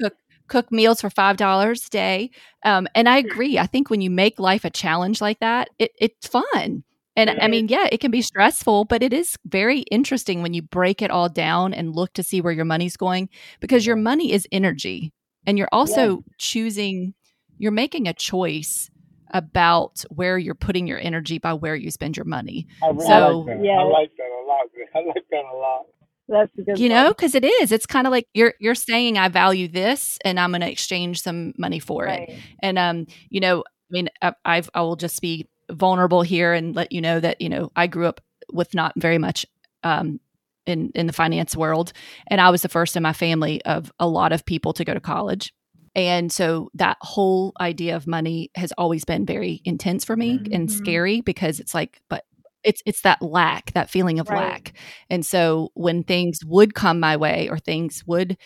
cook cook meals for five dollars a day. Um, and I agree. I think when you make life a challenge like that, it, it's fun. And I mean, yeah, it can be stressful, but it is very interesting when you break it all down and look to see where your money's going because your money is energy. And you're also choosing, you're making a choice about where you're putting your energy by where you spend your money. I really So- like that. Yeah. I like that a lot. I like that a lot. That's a good you know because it is it's kind of like you're you're saying i value this and i'm going to exchange some money for it and um you know i mean I, i've i will just be vulnerable here and let you know that you know i grew up with not very much um in in the finance world. And i was the first in my family of a lot of people to go to college. And so that whole idea of money has always been very intense for me and Mhm. scary because it's like but it's it's that lack that feeling of Right. lack. And so when things would come my way or things would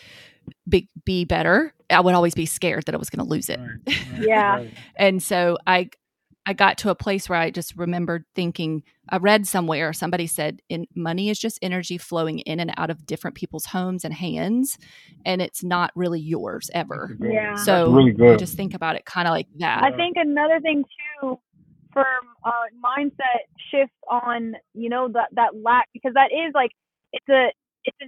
be, be better i would always be scared that i was going to lose it. Right, right, Yeah. and so i i got to a place where i just remembered thinking i read somewhere somebody said in money is just energy flowing in and out of different people's homes and hands and it's not really yours ever Yeah. So really good. just think about it kind of like that I think another thing too for uh, mindset shift on you know that that lack because that is like it's a it's a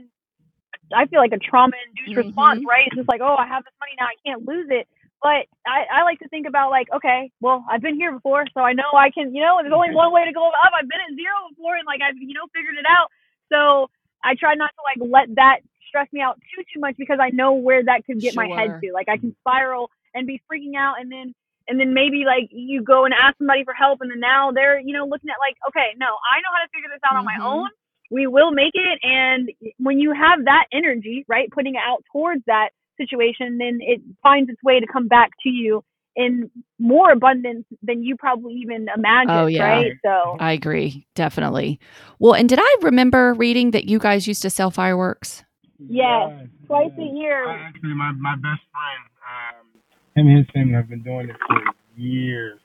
I feel like a trauma induced Mhm. response, right? It's just like, oh, I have this money now, I can't lose it. But I, I like to think about like, okay, well, I've been here before, so I know I can. You know, there's only one way to go up. I've been at zero before, and like I've you know figured it out. So I try not to like let that stress me out too too much because I know where that could get my head to. Like I can spiral and be freaking out, and then and then maybe like you go and ask somebody for help and then now they're you know looking at like okay no i know how to figure this out mm-hmm. on my Mm-hmm. own we will make it and when you have that energy right putting it out towards that situation then it finds its way to come back to you in more abundance than you probably even imagined Oh, yeah. right so I agree, definitely. Well, and did I remember reading that you guys used to sell fireworks? Yes, twice a year I actually, my, my best friend, um, him and his family have been doing it for years.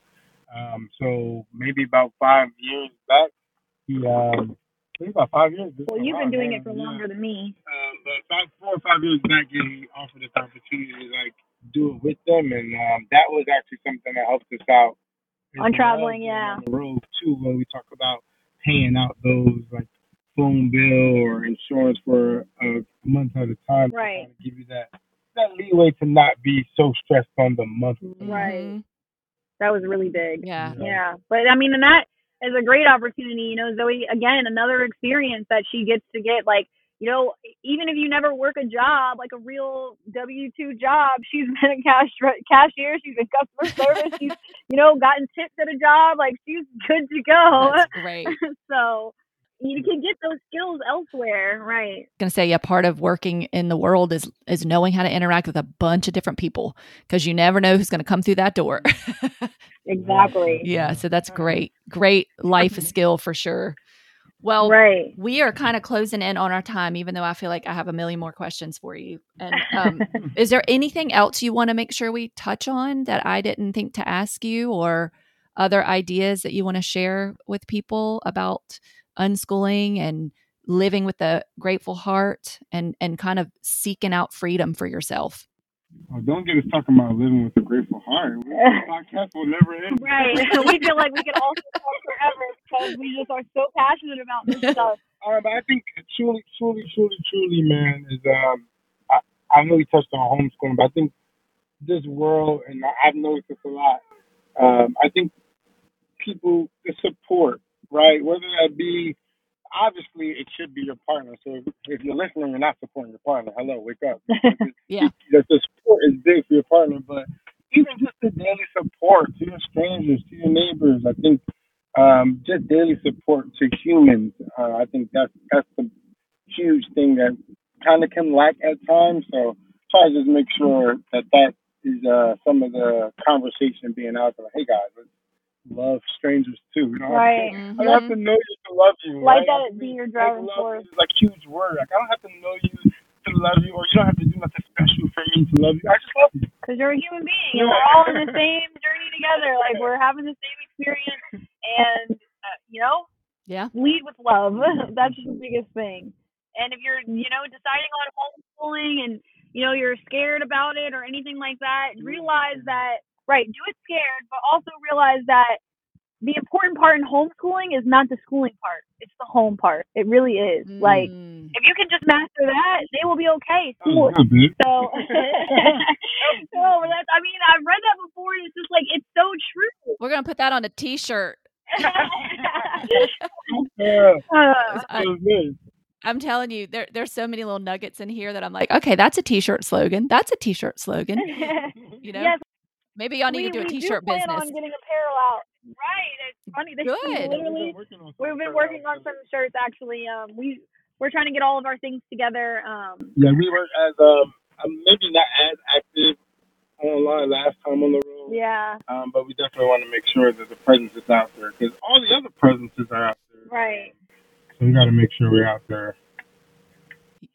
Um, so maybe about five years back, he, um, maybe about five years. well you've been doing man, it for yeah. longer than me Um, but about four or five years back, yeah, he offered this opportunity to like do it with them, and um, that was actually something that helped us out On traveling, yeah. On the road too, when we talk about paying out those like phone bill or insurance for a month at a time, to Right. kinda give you that that leeway to not be so stressed on the month. Right. Mhm. that was really big Yeah. Yeah, but I mean, and that is a great opportunity. You know, Zoe, again, another experience that she gets to get. Like, you know, even if you never work a job, like a real W two job, she's been a cash cashier, she's in customer service, she's you know gotten tips at a job. Like, she's good to go. That's great. so you can get those skills elsewhere, right? going to say yeah part of working in the world is is knowing how to interact with a bunch of different people because you never know who's going to come through that door Exactly. yeah so that's great great life skill for sure well Right. we are kind of closing in on our time even though i feel like i have a million more questions for you and um, is there anything else you want to make sure we touch on that i didn't think to ask you or other ideas that you want to share with people about unschooling and living with a grateful heart and and kind of seeking out freedom for yourself Oh, don't get us talking about living with a grateful heart. This podcast will never end. Right. we feel like we could also talk forever because we just are so passionate about this stuff. Um, I think truly, truly, truly, truly, man, is um, I, I know we touched on homeschooling, but I think this world, and I- I've noticed this a lot. Um, I think people, the support, right? Whether that be, obviously, it should be your partner. So if, if you're listening, you're not supporting your partner. Hello, wake up. Yeah. That the support is big for your partner, but even just the daily support to your strangers, to your neighbors, I think um, just daily support to humans. Uh, I think that's that's the huge thing that kind of can lack at times. So try to just make sure that that is uh, some of the conversation being out there. Hey guys, let's love strangers too. You know, Right. I don't have to know you to love you. Like right? that I be your driving love force. is like huge word. Like I don't have to know you to love you, or you don't have to do nothing special for me to love you. I just love you. Because you're a human being and we're all in the same journey together. Like we're having the same experience and, uh, you know, yeah lead with love. That's the biggest thing. And if you're, you know, deciding on homeschooling and, you know, you're scared about it or anything like that, realize that, right, do it scared, but also realize that the important part in homeschooling is not the schooling part. It's the home part. It really is. Like, Mm. if you can just master that, they will be okay. Oh, School, good, babe. so, no, that's, I mean, I've read that before, and it's just like it's so true. we're gonna put that on a t-shirt Yeah, Uh, I, I'm telling you there, there's so many little nuggets in here that i'm like okay that's a t-shirt slogan that's a t-shirt slogan you know yes, maybe y'all need we, to do a we t-shirt do plan business on getting apparel out. Right, it's funny. They, Good. Literally, we've been working right on some shirts. Actually, um, we we're trying to get all of our things together. Um, Yeah, we were as um um, maybe not as active online last time on the road. yeah, Um, but we definitely want to make sure that the presence is out there because all the other presences are out there. right. So we got to make sure we're out there.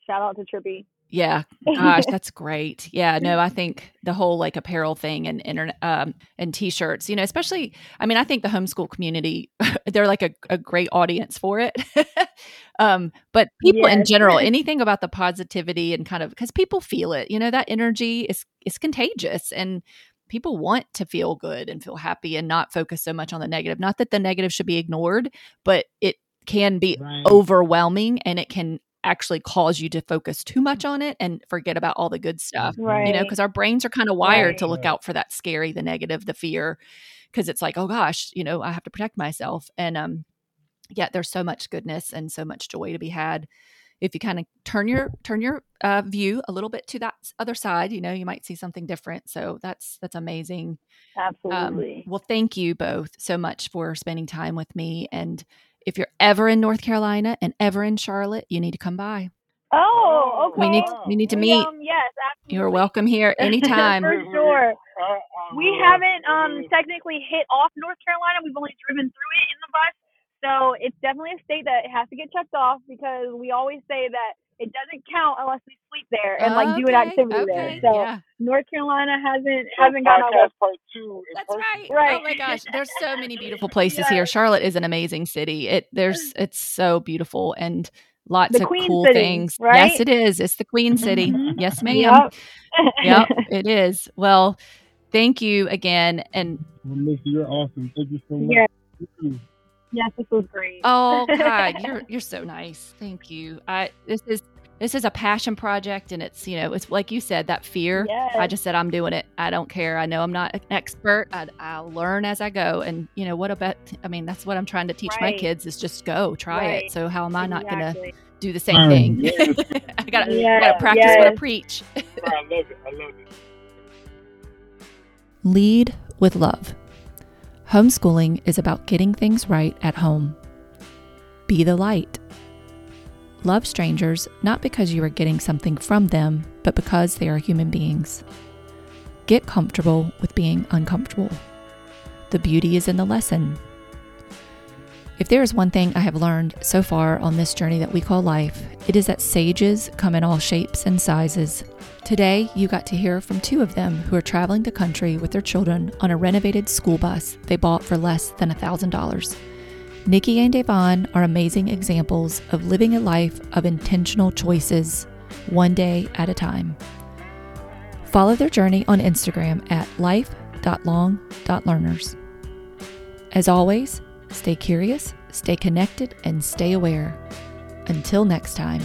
Shout out to Trippy. Yeah, gosh, that's great. Yeah, no, I think the whole like apparel thing and internet um, and t-shirts, you know, especially. I mean, I think the homeschool community they're like a, a great audience for it. um, but people in general, anything about the positivity and kind of because people feel it, you know, that energy is is contagious and people want to feel good and feel happy and not focus so much on the negative. Not that the negative should be ignored, but it can be Right. overwhelming and it can actually cause you to focus too much on it and forget about all the good stuff Right. you know because our brains are kind of wired to look out for that scary the negative the fear because it's like oh gosh you know i have to protect myself and um yet there's so much goodness and so much joy to be had if you kind of turn your turn your uh, view a little bit to that other side, you know, you might see something different. So that's that's amazing. Um, Absolutely. Um, well, thank you both so much for spending time with me. And if you're ever in North Carolina and ever in Charlotte, you need to come by. Oh, okay. We need we need to meet. Um, yes, absolutely. You're welcome here anytime. For sure. We haven't um technically hit off North Carolina. We've only driven through it in the bus. So it's definitely a state that has to get checked off because we always say that it doesn't count unless we sleep there and like do an activity okay, there. So yeah. North Carolina hasn't hasn't gotten our podcast part two. That's person. right. Right. Oh my gosh, there's so many beautiful places Yes. here. Charlotte is an amazing city. It there's it's so beautiful and lots The of Queen cool City, things. right? Yes, it is. It's the Queen City. Mhm. Yes, ma'am. Yep. Yep, it is. Well, thank you again. And Well, Missy, you're awesome. Thank you so much. Yeah. Thank you. yes, this was great. oh God, you're you're so nice. Thank you. I this is this is a passion project, and it's you know it's like you said that fear. Yes. I just said I'm doing it. I don't care. I know I'm not an expert. I, I'll learn as I go. And you know what about? I mean, that's what I'm trying to teach my kids is just go try it. So how am I not going to do the same Right. thing? Yes. I gotta, Yeah, gotta practice what I preach. Oh, I love it. I love it. Lead with love. Homeschooling is about getting things right at home. Be the light. Love strangers not because you are getting something from them, but because they are human beings. Get comfortable with being uncomfortable. The beauty is in the lesson. If there is one thing I have learned so far on this journey that we call life, it is that sages come in all shapes and sizes. Today, you got to hear from two of them who are traveling the country with their children on a renovated school bus they bought for less than $1,000. Nikki and Devon are amazing examples of living a life of intentional choices, one day at a time. Follow their journey on Instagram at life.long.learners. As always, stay curious, stay connected, and stay aware. Until next time.